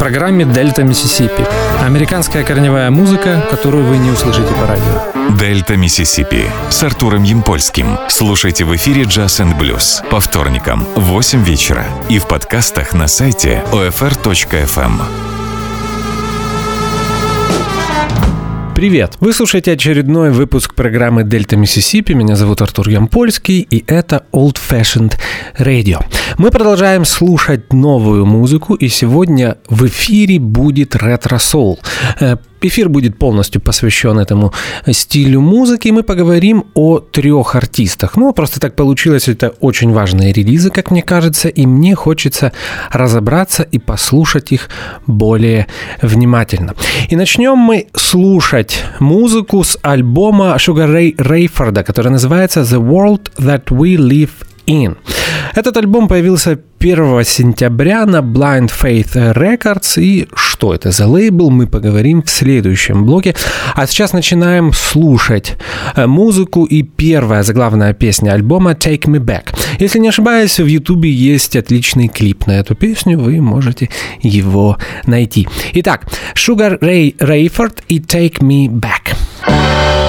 программе «Дельта Миссисипи». Американская корневая музыка, которую вы не услышите по радио. «Дельта Миссисипи» с Артуром Ямпольским. Слушайте в эфире «Jazz and Blues» по вторникам в 8 вечера и в подкастах на сайте OFR.FM. Привет! Вы слушаете очередной выпуск программы «Дельта Миссисипи». Меня зовут Артур Ямпольский, и это Old Fashioned Radio. Мы продолжаем слушать новую музыку, и сегодня в эфире будет ретро-соул. Эфир будет полностью посвящен этому стилю музыки. Мы поговорим о трех артистах. Ну, просто так получилось. Это очень важные релизы, как мне кажется, и мне хочется разобраться и послушать их более внимательно. И начнем мы слушать музыку с альбома Sugar Ray Rayford, который называется The World That We Live In. Этот альбом появился 1 сентября на Blind Faith Records. И что это за лейбл, мы поговорим в следующем блоке. А сейчас начинаем слушать э, музыку и первая заглавная песня альбома Take Me Back. Если не ошибаюсь, в ютубе есть отличный клип на эту песню, вы можете его найти. Итак, Sugar Ray Rayford и Take Me Back.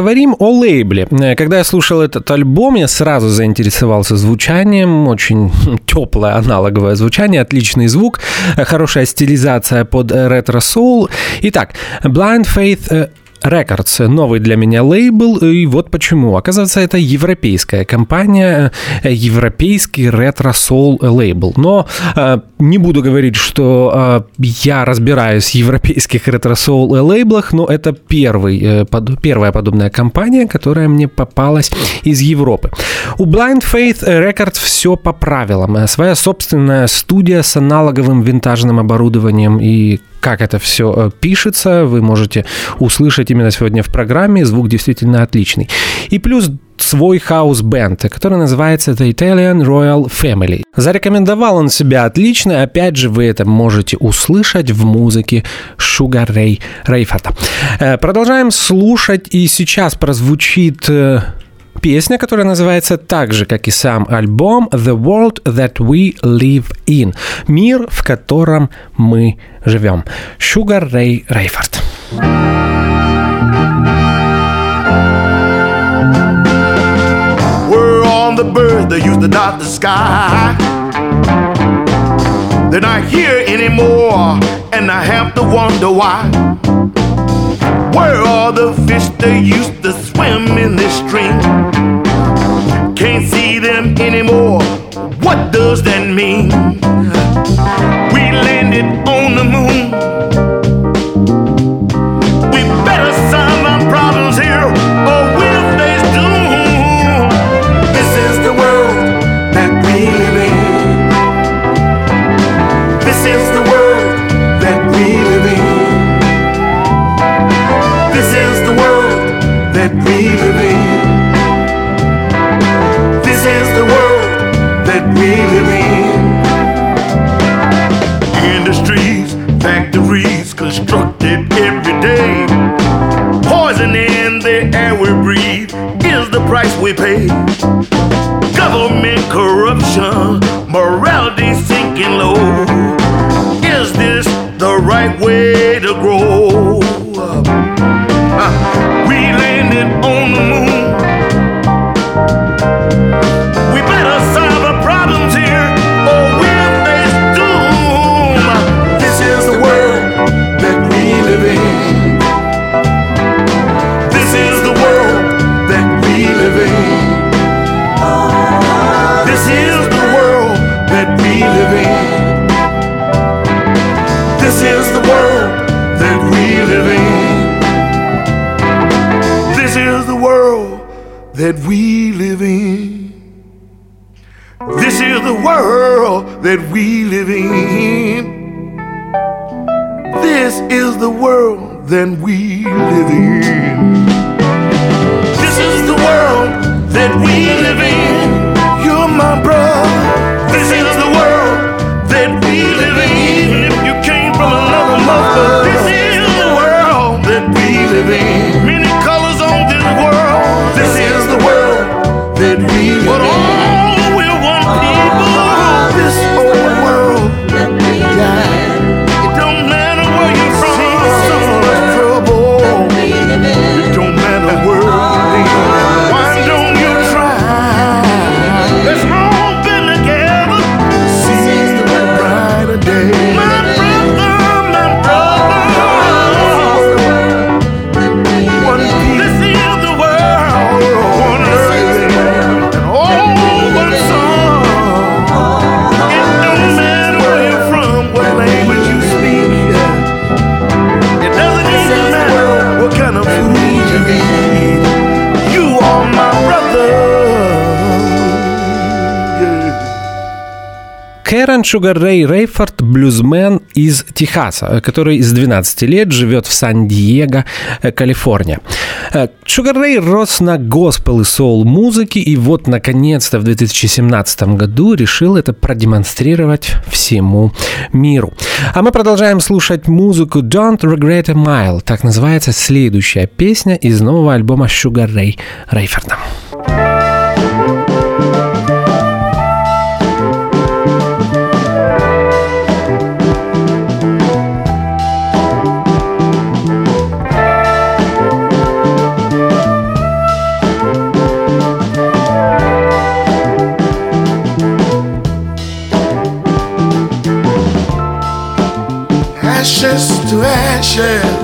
Поговорим о лейбле. Э, когда я слушал этот альбом, я сразу заинтересовался звучанием. Очень теплое аналоговое звучание, отличный звук, э, хорошая стилизация под ретро-соул. Итак, Blind Faith Records, новый для меня лейбл, и вот почему. Оказывается, это европейская компания, э, европейский ретро-сол лейбл. Но э, не буду говорить, что э, я разбираюсь в европейских ретро-сол лейблах, но это первый, э, под, первая подобная компания, которая мне попалась из Европы. У Blind Faith Records все по правилам. Своя собственная студия с аналоговым винтажным оборудованием и как это все э, пишется, вы можете услышать именно сегодня в программе. Звук действительно отличный. И плюс свой хаус-бенд, который называется The Italian Royal Family. Зарекомендовал он себя отлично, опять же, вы это можете услышать в музыке Sugar Ray Рейфорта. Э, продолжаем слушать, и сейчас прозвучит э, Песня, которая называется так же, как и сам альбом «The World That We Live In» — «Мир, в котором мы живем». Sugar Ray Рейфорд. We're on the birds that used to dot the sky. They're not here anymore, and I have to wonder why. Where are the fish that used to swim in this stream? Can't see them anymore. What does that mean? We landed on the moon. Price we pay. Government corruption, that we live in. This is the world that we live in. This is the world that we live in. This is the world that we live in. You're my brother. Кэрон Шугар Рэй Рейфорд – блюзмен из Техаса, который с 12 лет живет в Сан-Диего, э, Калифорния. Э, Шугар Рэй рос на госпел и соул музыке, и вот, наконец-то, в 2017 году решил это продемонстрировать всему миру. А мы продолжаем слушать музыку «Don't Regret a Mile», так называется следующая песня из нового альбома Шугар Рэй Рейфорда. ashes share.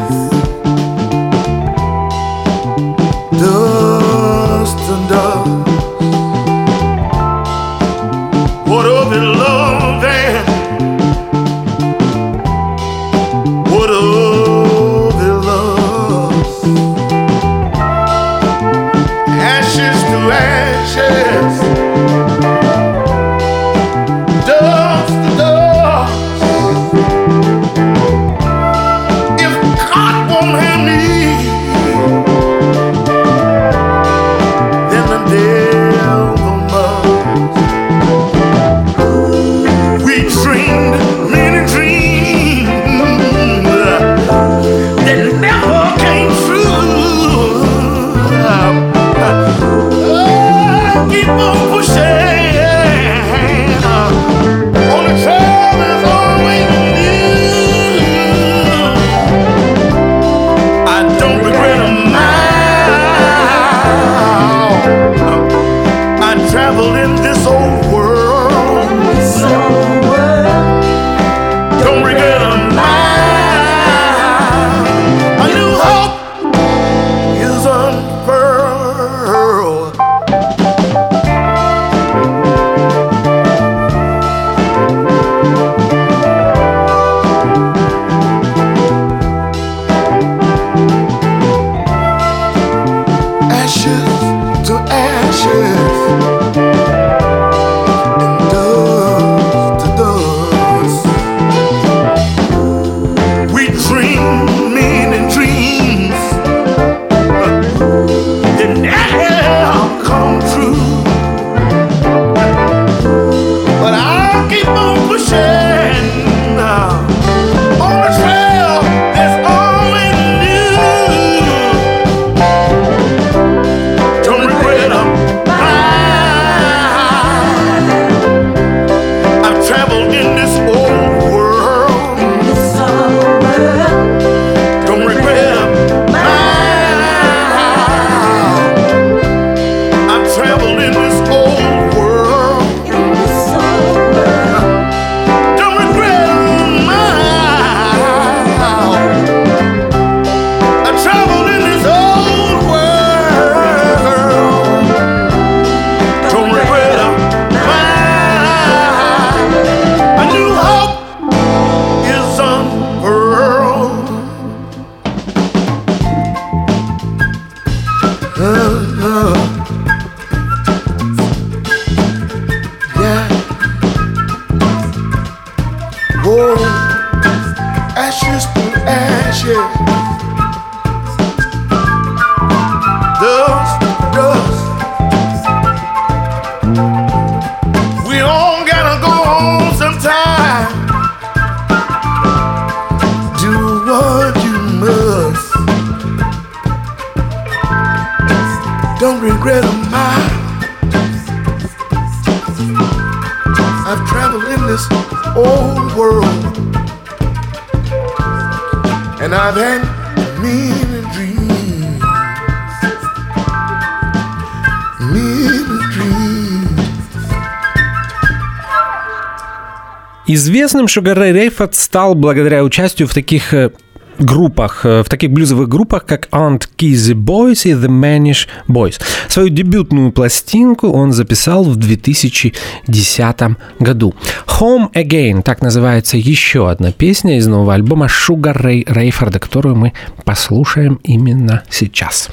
Известным Sugar Ray Рейфорд стал благодаря участию в таких э, группах, э, в таких блюзовых группах, как Aunt Kizzy Boys и The Manish Boys. Свою дебютную пластинку он записал в 2010 году. Home Again, так называется еще одна песня из нового альбома Sugar Ray Рейфорда, которую мы послушаем именно сейчас.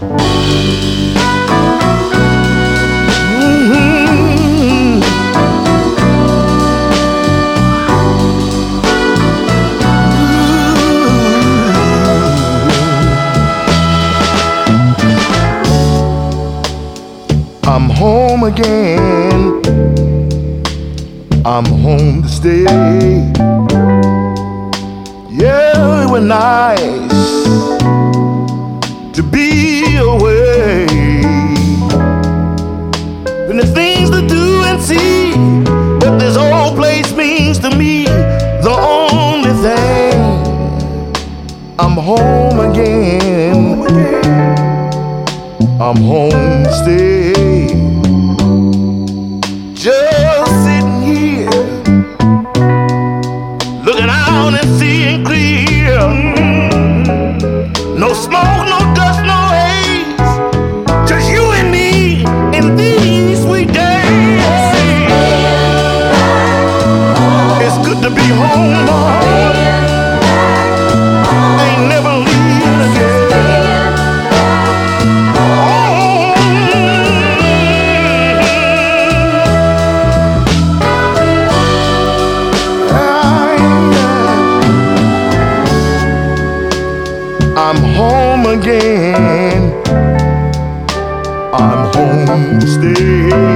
Thank I'm home again. I'm home to stay. Yeah, it was nice to be away. And the things to do and see that this old place means to me, the only thing. I'm home again. I'm home to stay. stay here.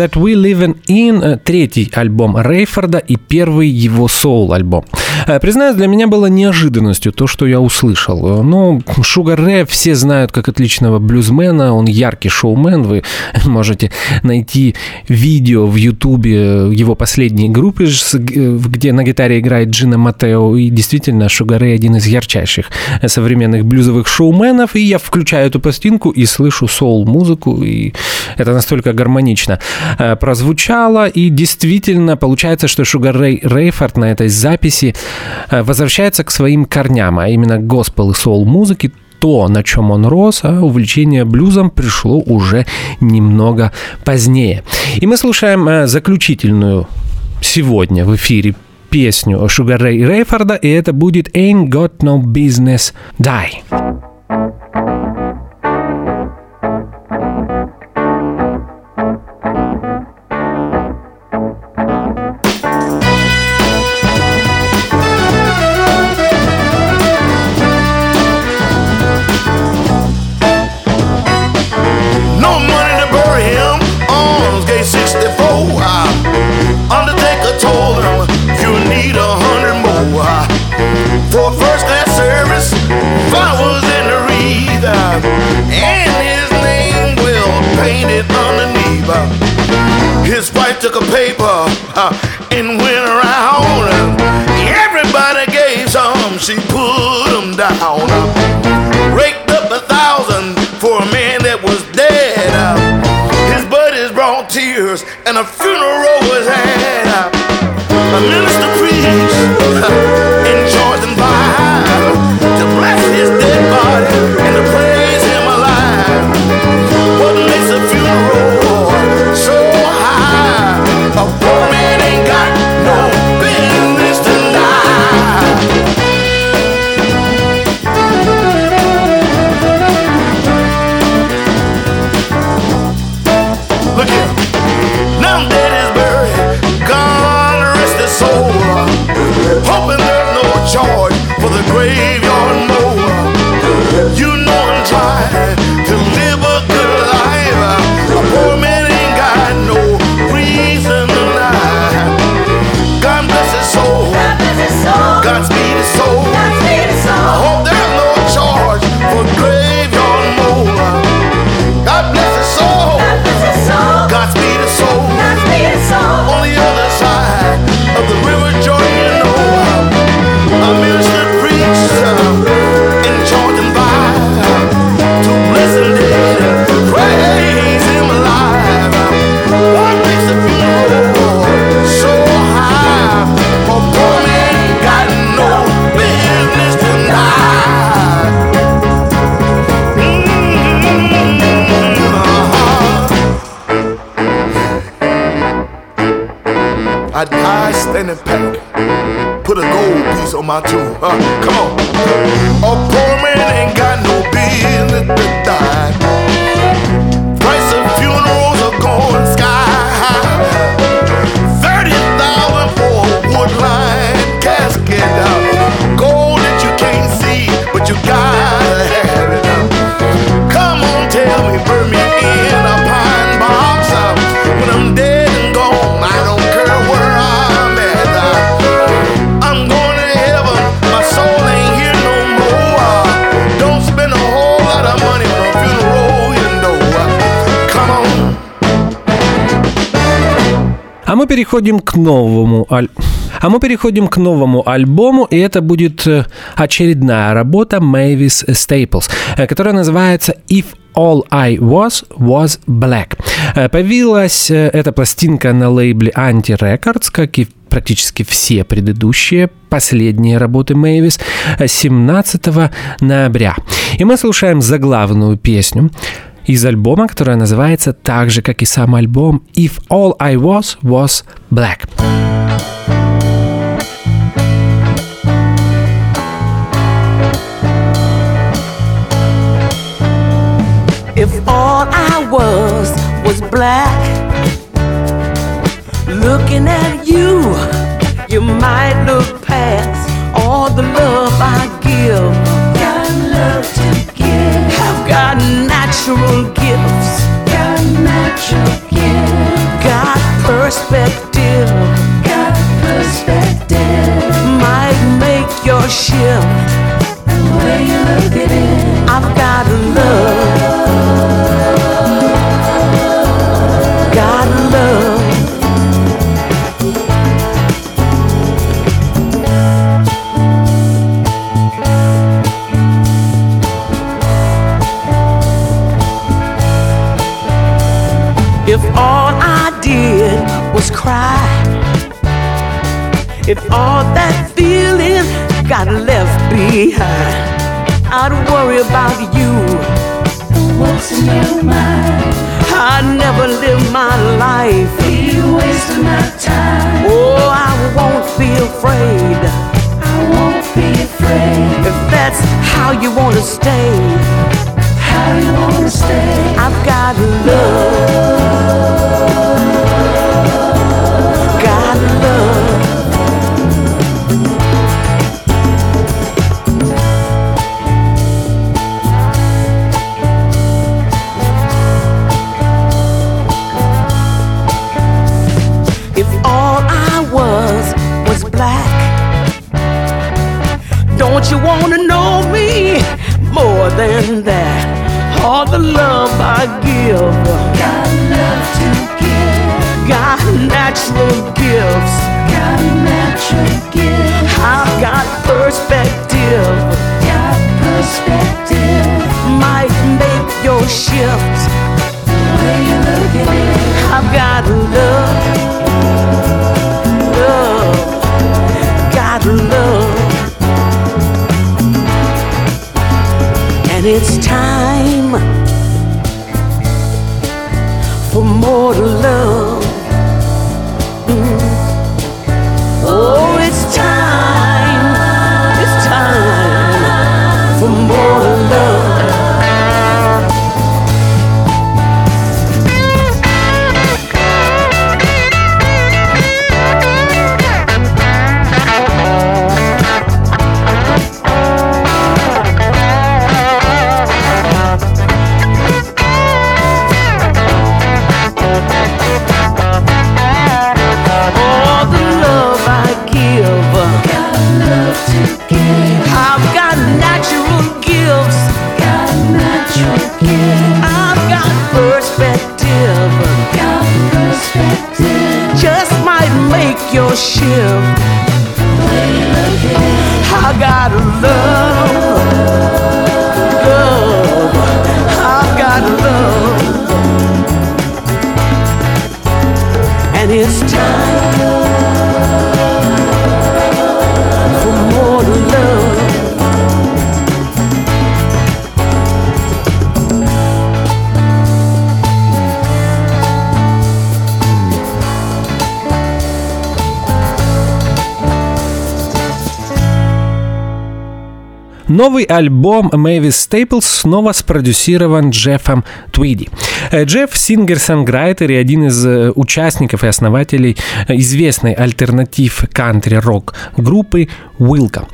That We Live In э, – третий альбом Рейфорда и первый его соул-альбом. Э, признаюсь, для меня было неожиданностью то, что я услышал. Ну, Шугар Рэй все знают как отличного блюзмена, он яркий шоумен. Вы можете найти видео в Ютубе его последней группы, где на гитаре играет Джина Матео. И действительно, Шугар Рэй один из ярчайших современных блюзовых шоуменов. И я включаю эту пластинку и слышу соул-музыку, и это настолько гармонично э, прозвучало, и действительно получается, что Шугар Рэй Рейфорд на этой записи э, возвращается к своим корням, а именно госпел и соул музыки, то, на чем он рос, а увлечение блюзом пришло уже немного позднее. И мы слушаем э, заключительную сегодня в эфире песню Шугар Рэй Рейфорда, и это будет Ain't Got No Business Die. Took a paper uh, and went around. Everybody gave some, she put them down. Raked up a thousand for a man that was dead. His buddies brought tears and a funeral grave. On my tomb. Huh? Come on. A poor man ain't got no business to die. Переходим к новому аль... А мы переходим к новому альбому, и это будет э, очередная работа Мэйвис Стейплс, которая называется «If All I Was Was Black». Э, Появилась э, эта пластинка на лейбле Anti Records, как и практически все предыдущие, последние работы Мэйвис, э, 17 ноября. И мы слушаем заглавную песню из альбома, которая называется так же, как и сам альбом «If All I Was Was Black». If all I was was black, looking at you, you might look past all the love I give. Got love to give. I've got natural gifts. Got natural gifts. Got perspective. Got perspective. Might make your shift. The way you look at it. I've got love. Новый альбом Мэвис Стейплс снова спродюсирован Джеффом Твиди. Э, Джефф – singer-songwriter и один из э, участников и основателей э, известной alternative country-rock группы Wilco.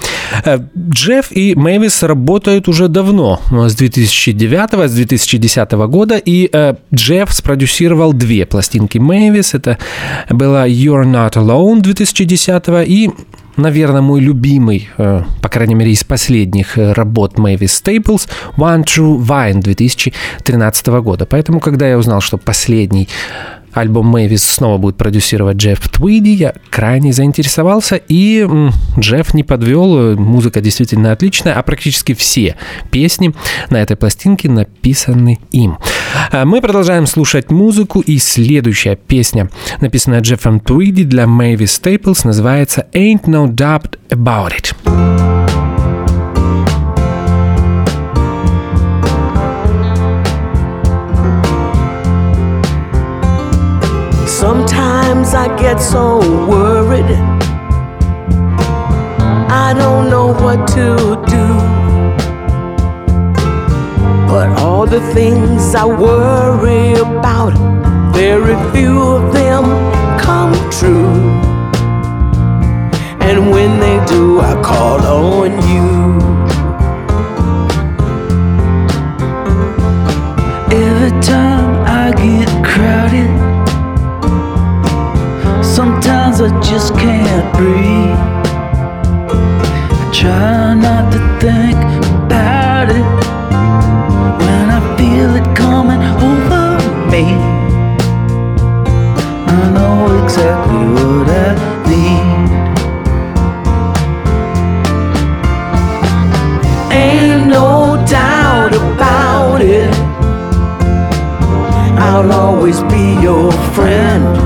Джефф и Мэвис работают уже давно, с 2009 с 2010 года, и Джефф спродюсировал две пластинки Мэвис. Это была You're Not Alone 2010 и наверное, мой любимый, э, по крайней мере, из последних э, работ Мэвис Стейплс One True Vine 2013 года. Поэтому, когда я узнал, что последний альбом Мэвис снова будет продюсировать Джефф Твиди. Я крайне заинтересовался, и Джефф не подвел. Музыка действительно отличная, а практически все песни на этой пластинке написаны им. А мы продолжаем слушать музыку, и следующая песня, написанная Джеффом Твиди для Мэвис Стейплс, называется «Ain't No Doubt About It». Sometimes I get so worried. I don't know what to do. But all the things I worry about, very few of them come true. And when they do, I call on you. Every time I get crowded I just can't breathe. I try not to think about it when I feel it coming over me. I know exactly what I need. Ain't no doubt about it. I'll always be your friend.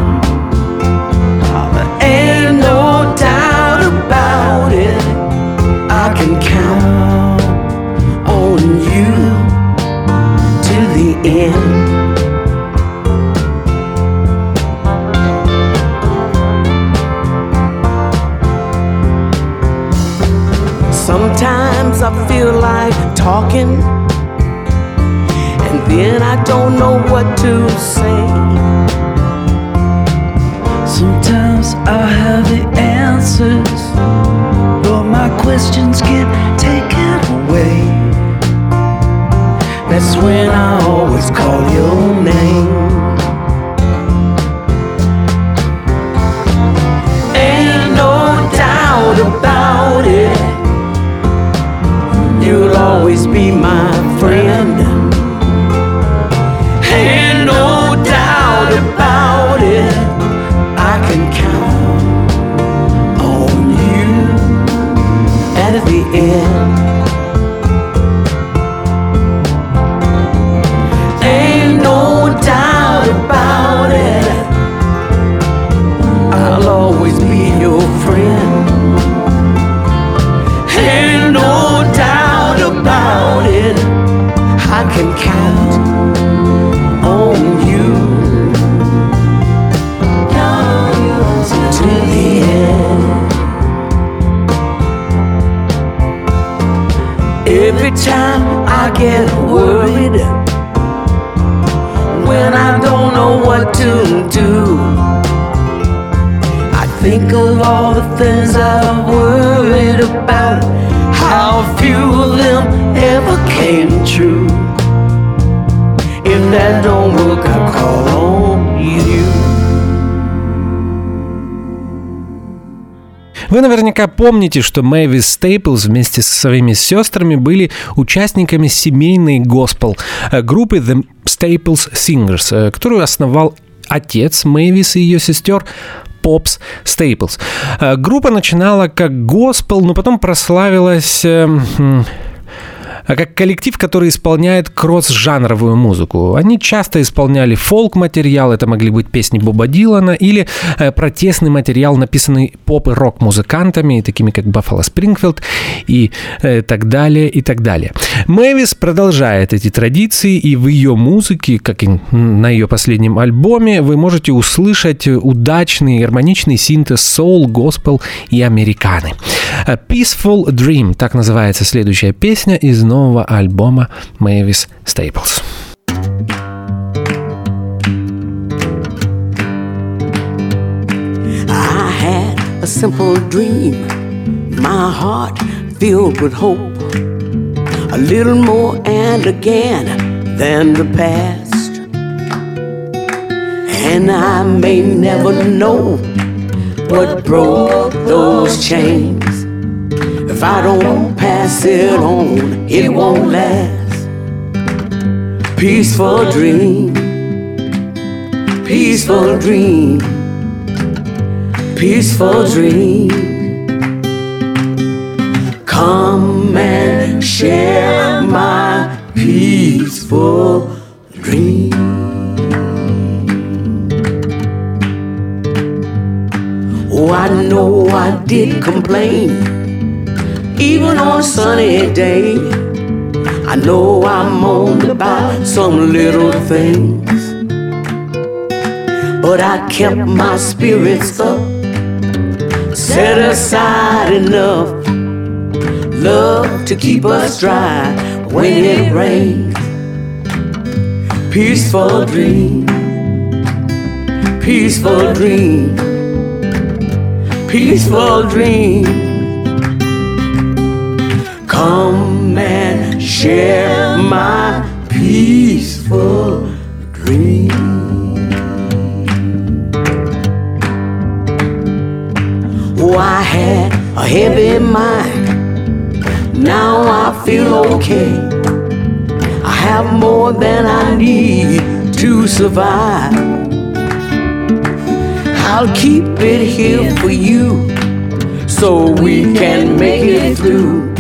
I feel like talking, and then I don't know what to say. Sometimes I have the answers but my questions get taken away. That's when I always call your name. Вы наверняка помните, что Мэвис Стейплс вместе со своими сестрами были участниками семейной госпел э, группы The Staples Singers, э, которую основал отец Мэвис и ее сестер Попс Стейплс. Э, группа начинала как госпел, но потом прославилась а как коллектив, который исполняет кросс-жанровую музыку. Они часто исполняли фолк-материал, это могли быть песни Боба Дилана, или э, протестный материал, написанный поп и рок-музыкантами, такими как Баффало Спрингфилд и э, так далее, и так далее. Мэвис продолжает эти традиции, и в ее музыке, как и на ее последнем альбоме, вы можете услышать удачный гармоничный синтез соул, госпел и американы. Peaceful Dream, так называется следующая песня из нового альбома Мэвис Staples. I had a simple dream, my heart filled with hope. A little more and again than the past. And I may never know what broke those chains. If I don't pass it on, it won't last. Peaceful dream, peaceful dream peaceful dream. Come and share my peaceful dream. Oh, I know I did complain, even on a sunny day. I know I moaned about some little things, but I kept my spirits up set aside enough love to keep us dry when it rains. Peaceful dream, peaceful dream, peaceful dream. I'll keep it here for you so we can make it through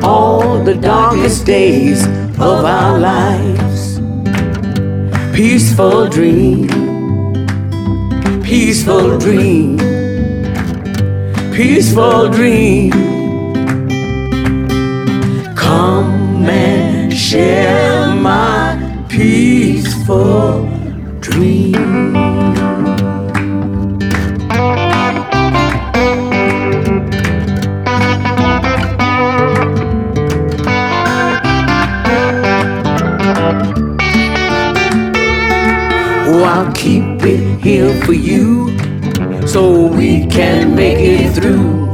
all the darkest days of our lives. Peaceful dream, peaceful dream peaceful dream. Come and share my peaceful here for you so we can make it through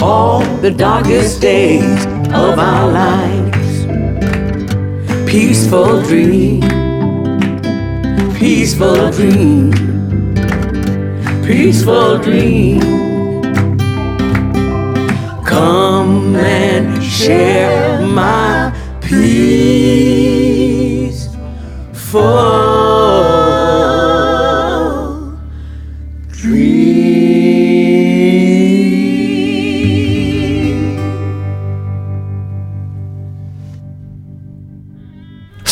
all the darkest days of our lives. Peaceful dream, peaceful dream, peaceful dream. Come and share my peace for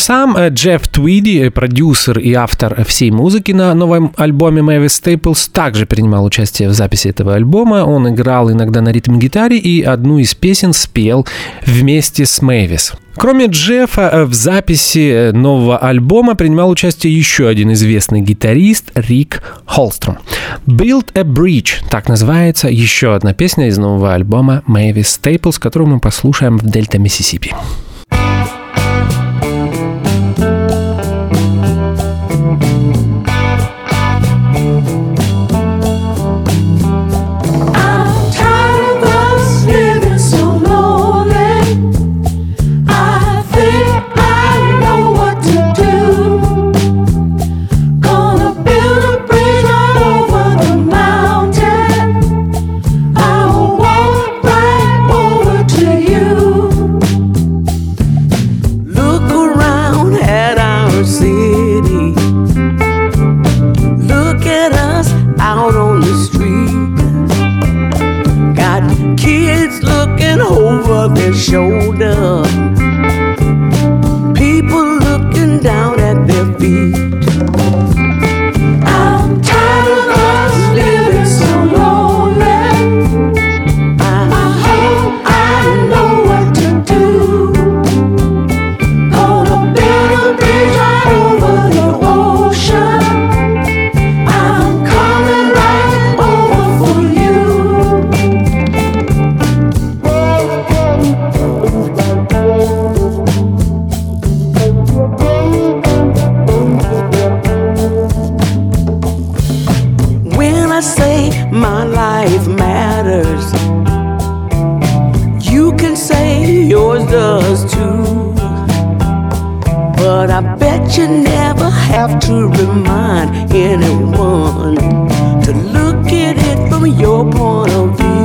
Сам Джефф Твиди, продюсер и автор всей музыки на новом альбоме Мэвис Стейплс, также принимал участие в записи этого альбома. Он играл иногда на ритм-гитаре и одну из песен спел вместе с Мэвис. Кроме Джеффа, в записи нового альбома принимал участие еще один известный гитарист Рик Холстром. «Build a Bridge» — так называется еще одна песня из нового альбома Мэвис Стейплс, которую мы послушаем в Дельта, Миссисипи. shoulder. People looking down at their feet. that you never have to remind anyone to look at it from your point of view.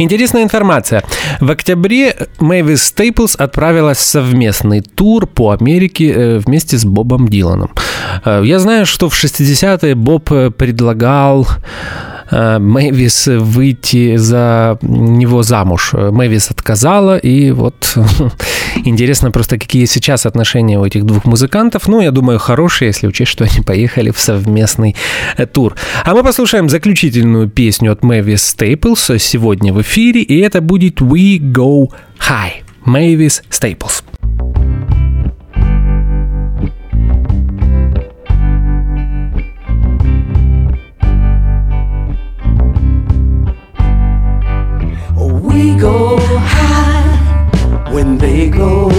Интересная информация. В октябре Мэвис Стейплс отправилась в совместный тур по Америке э, вместе с Бобом Диланом. Э, я знаю, что в 60-е Боб э, предлагал Мэвис выйти за него замуж. Мэвис отказала, и вот интересно просто, какие сейчас отношения у этих двух музыкантов. Ну, я думаю, хорошие, если учесть, что они поехали в совместный э, тур. А мы послушаем заключительную песню от Мэвис Стейплс сегодня в эфире, и это будет «We Go High» Мэвис Стейплс. go high. When they go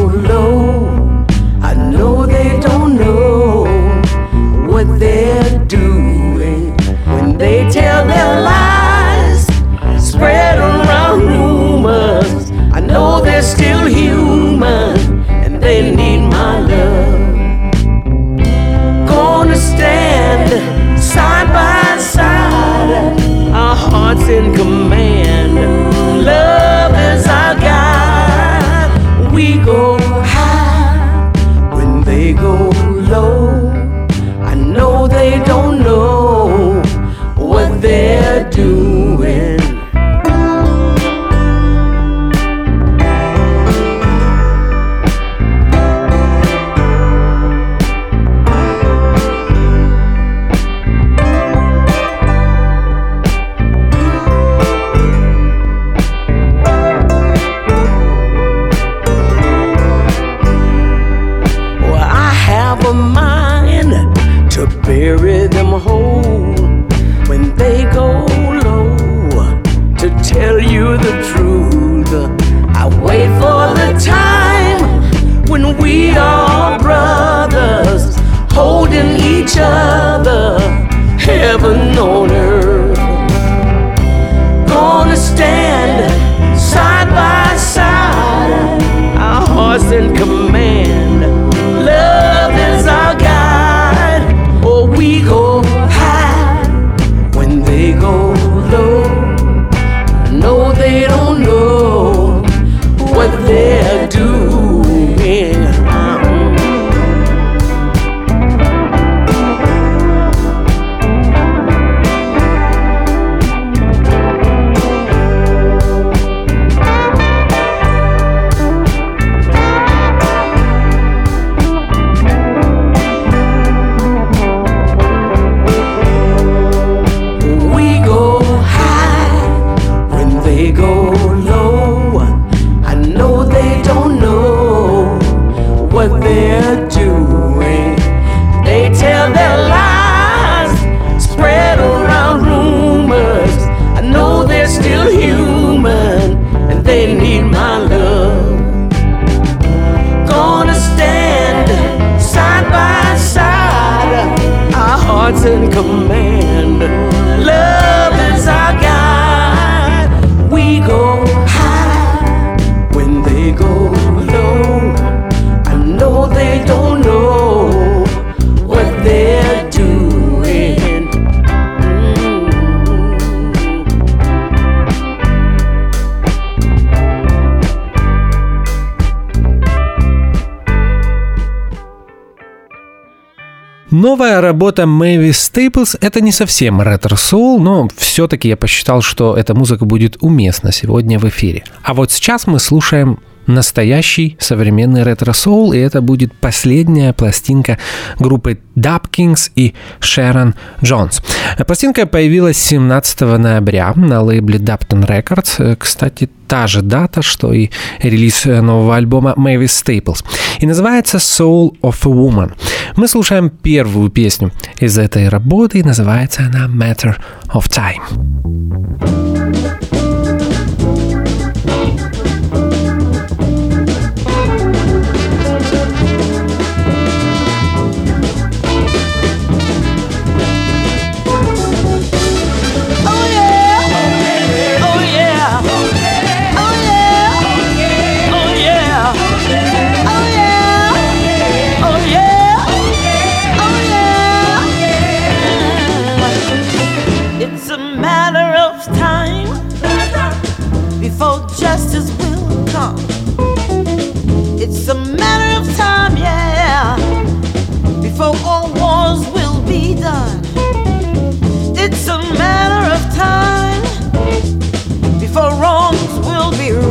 Here Новая работа Мэвис Стейплс — это не совсем ретро-соул, но все-таки я посчитал, что эта музыка будет уместна сегодня в эфире. А вот сейчас мы слушаем настоящий современный ретро-соул, и это будет последняя пластинка группы Dap-Kings и Шерон Джонс. Пластинка появилась 17 ноября на лейбле Daptone Records. Кстати, та же дата, что и релиз нового альбома Mavis Staples. И называется Soul of a Woman. Мы слушаем первую песню из этой работы, и называется она Matter of Time.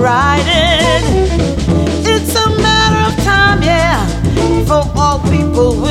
Riding, It's a matter of time, yeah, for all people.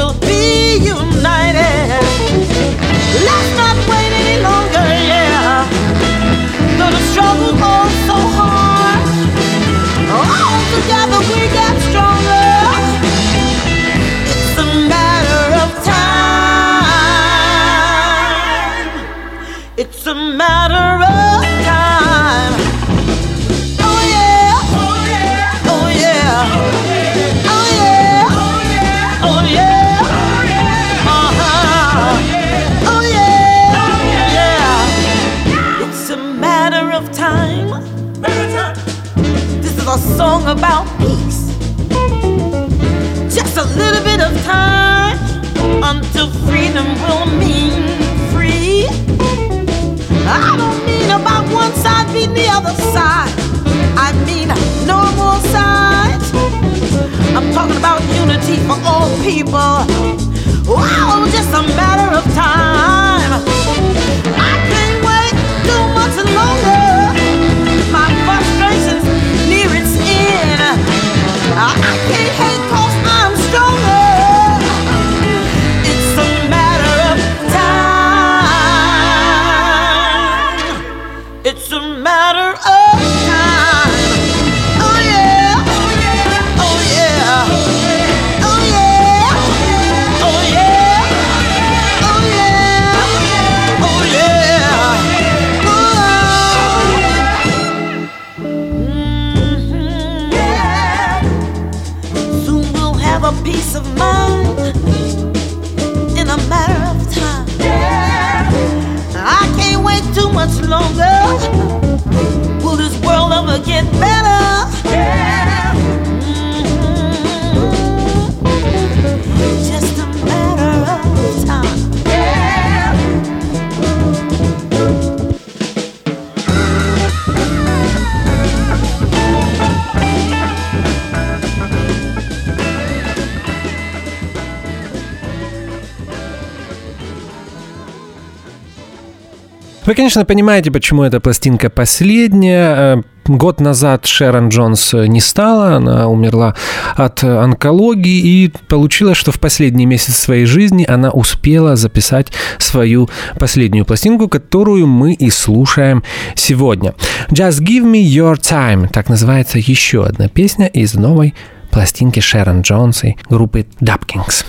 Вы, конечно, понимаете, почему эта пластинка последняя. Э, год назад Шерон Джонс не стала, она умерла от онкологии, и получилось, что в последний месяц своей жизни она успела записать свою последнюю пластинку, которую мы и слушаем сегодня. Just Give Me Your Time, так называется еще одна песня из новой пластинки Шерон Джонс и группы Dub Kings.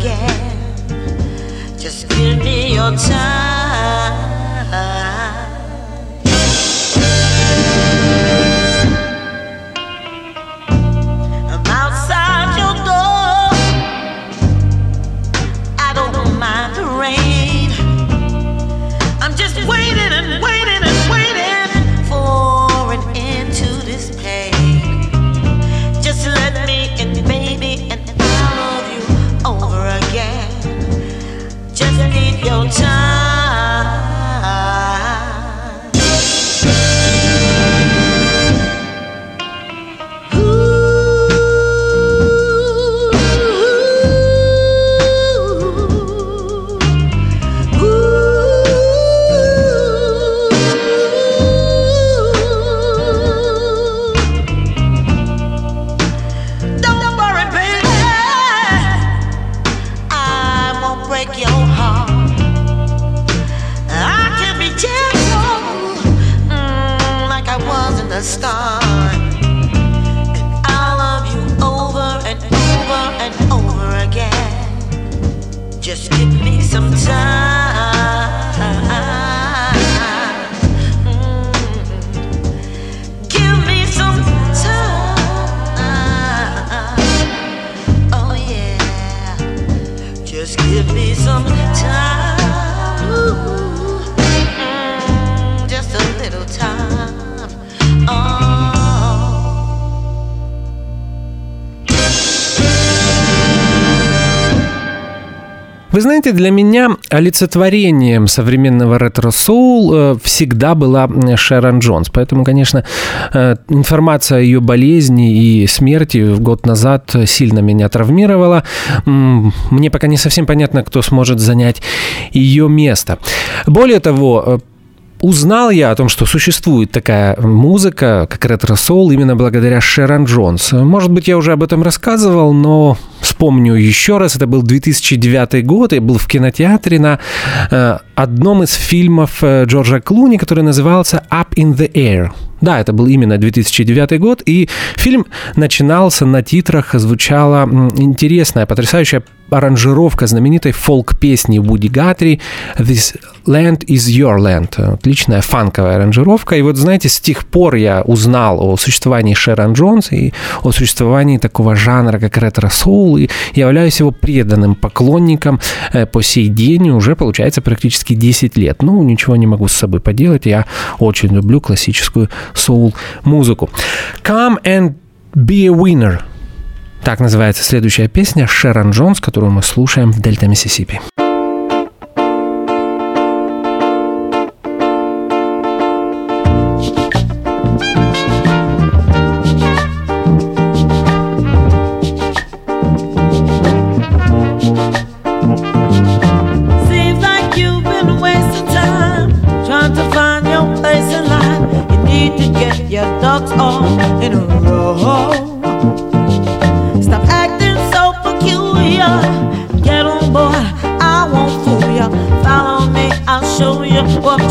Again. Just give me your time. Вы знаете, для меня олицетворением современного ретро-соул э, всегда была Шерон Джонс. Поэтому, конечно, э, информация о ее болезни и смерти год назад сильно меня травмировала. Мне пока не совсем понятно, кто сможет занять ее место. Более того, э, Узнал я о том, что существует такая музыка, как ретро-соул, именно благодаря Шерон Джонс. Может быть, я уже об этом рассказывал, но вспомню еще раз. Это был 2009 год, я был в кинотеатре на э, одном из фильмов э, Джорджа Клуни, который назывался «Up in the Air». Да, это был именно 2009 год, и фильм начинался на титрах, звучала интересная, потрясающая аранжировка знаменитой фолк-песни Вуди Гатри «This land is your land». Отличная фанковая аранжировка. И вот, знаете, с тех пор я узнал о существовании Шерон Джонс и о существовании такого жанра, как ретро-соул, и являюсь его преданным поклонником э, по сей день, уже получается практически 10 лет. Ну, ничего не могу с собой поделать, я очень люблю классическую соул-музыку. Come and be a winner. Так называется следующая песня Шерон Джонс, которую мы слушаем в Дельта Миссисипи.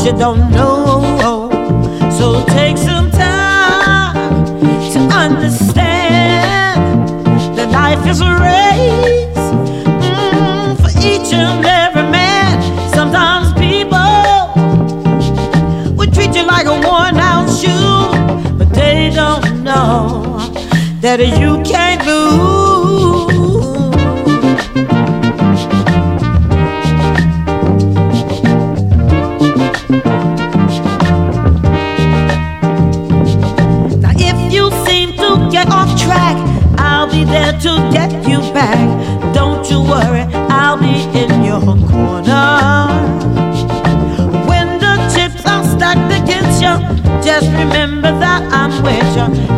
You don't know. So take some time to understand that life is a race mm, for each and every man. Sometimes people would treat you like a worn out shoe, but they don't know that you can't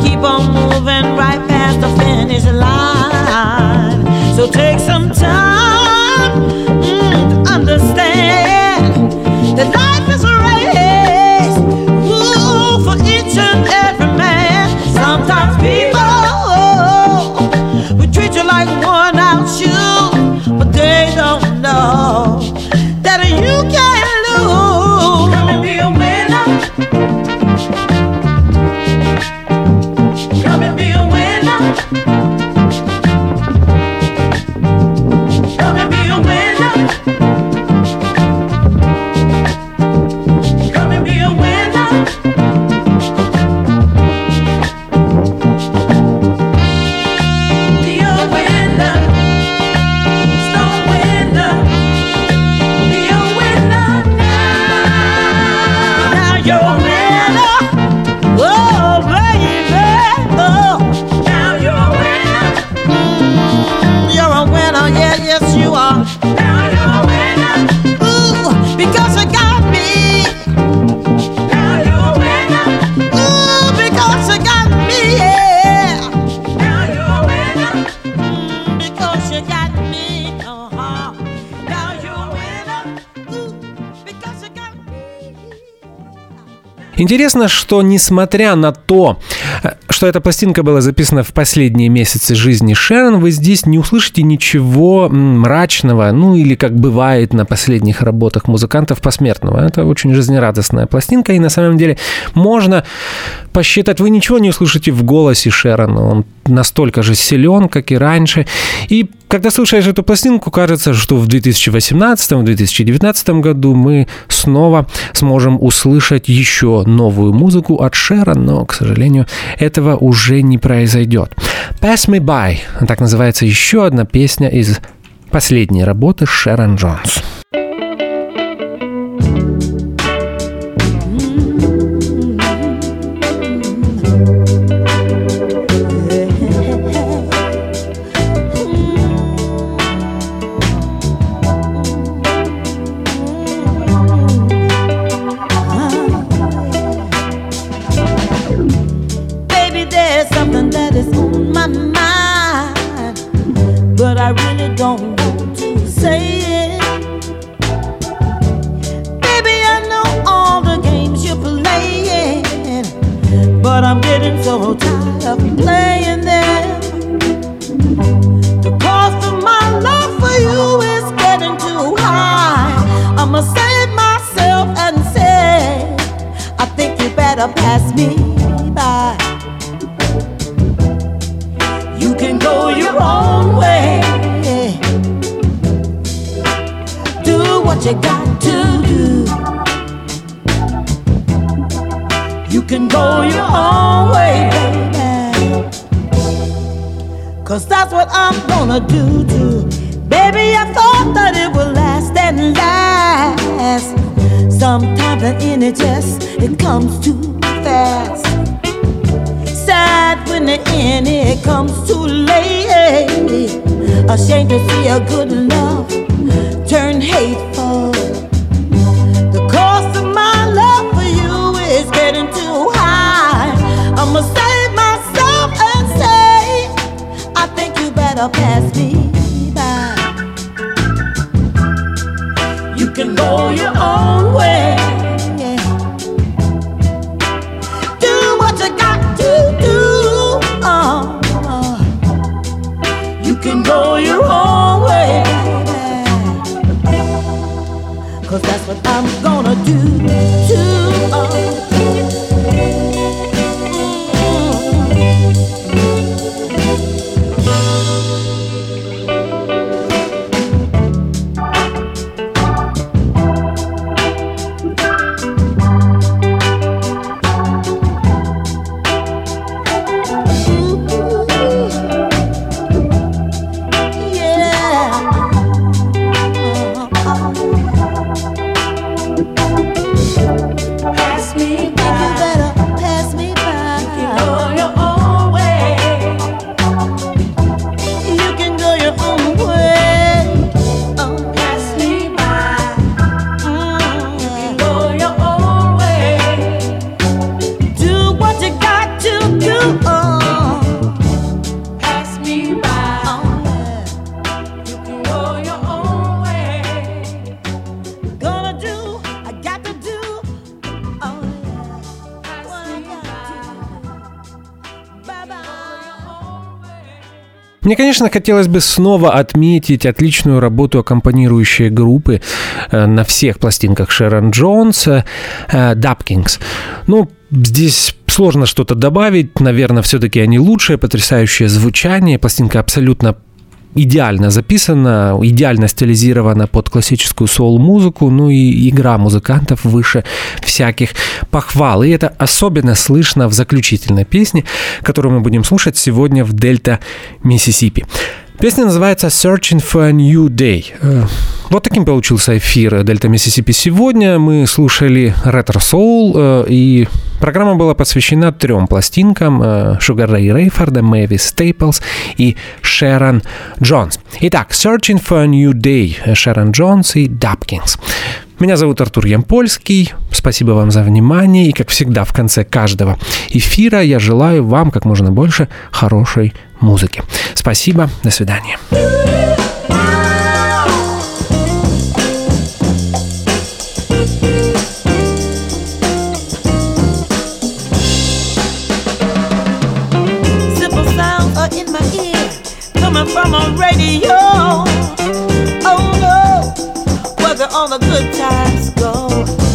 Keep on moving right past the finish line. So take some time Интересно, что несмотря на то, что эта пластинка была записана в последние месяцы жизни Шерон, вы здесь не услышите ничего мрачного, ну или как бывает на последних работах музыкантов посмертного. Это очень жизнерадостная пластинка, и на самом деле можно посчитать, вы ничего не услышите в голосе Шерона, он настолько же силен, как и раньше. И когда слушаешь эту пластинку, кажется, что в 2018-2019 году мы снова сможем услышать еще новую музыку от Шера, но, к сожалению, этого уже не произойдет. Pass Me By, так называется еще одна песня из последней работы Шерон Джонс. can go your own way. Cause that's what I'm gonna do. Мне, конечно, хотелось бы снова отметить отличную работу аккомпанирующей группы э, на всех пластинках Шерон Джонса, Дапкингс. Э, ну, здесь сложно что-то добавить. Наверное, все-таки они лучшие, потрясающее звучание. Пластинка абсолютно идеально записано, идеально стилизировано под классическую соул-музыку, ну и игра музыкантов выше всяких похвал. И это особенно слышно в заключительной песне, которую мы будем слушать сегодня в Дельта Миссисипи. Песня называется Searching for a New Day. Э, вот таким получился эфир Дельта Миссисипи сегодня. Мы слушали ретро-соул э, и Программа была посвящена трем пластинкам э, Sugar Ray Рейфорда, Мэвис Стейплс и Шерон Джонс. Итак, Searching for a New Day э, Шерон Джонс и Dap-Kings. Меня зовут Артур Ямпольский. Спасибо вам за внимание. И, как всегда, в конце каждого эфира я желаю вам как можно больше хорошей музыки. Спасибо. До свидания. from a radio. Oh no, where all the good times go.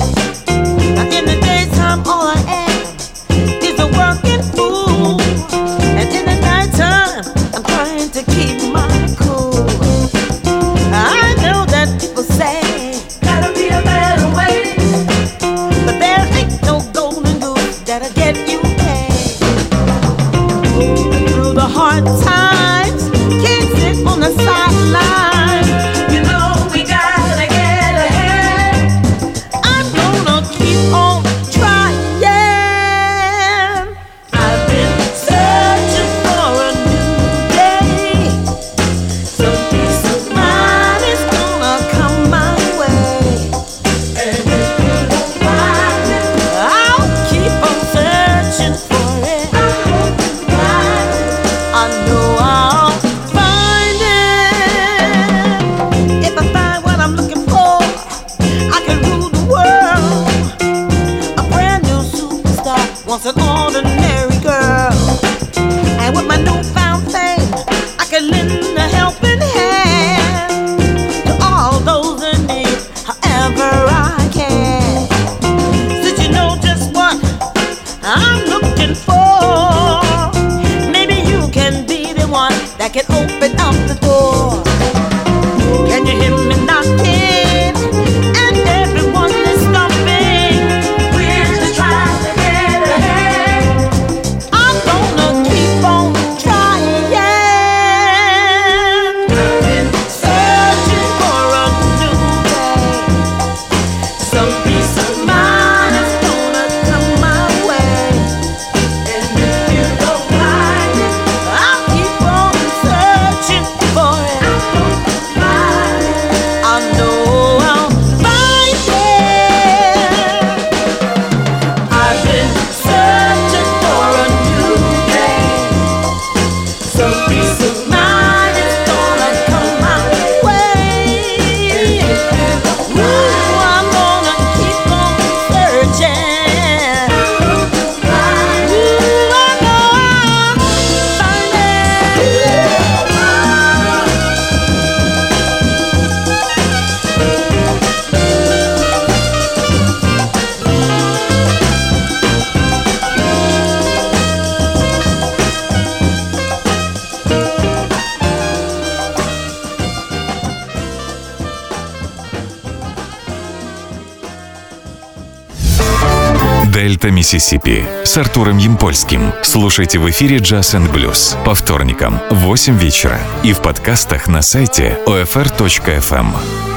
Миссисипи» с Артуром Ямпольским. Слушайте в эфире Jazz and Блюз» по вторникам в 8 вечера и в подкастах на сайте OFR.FM.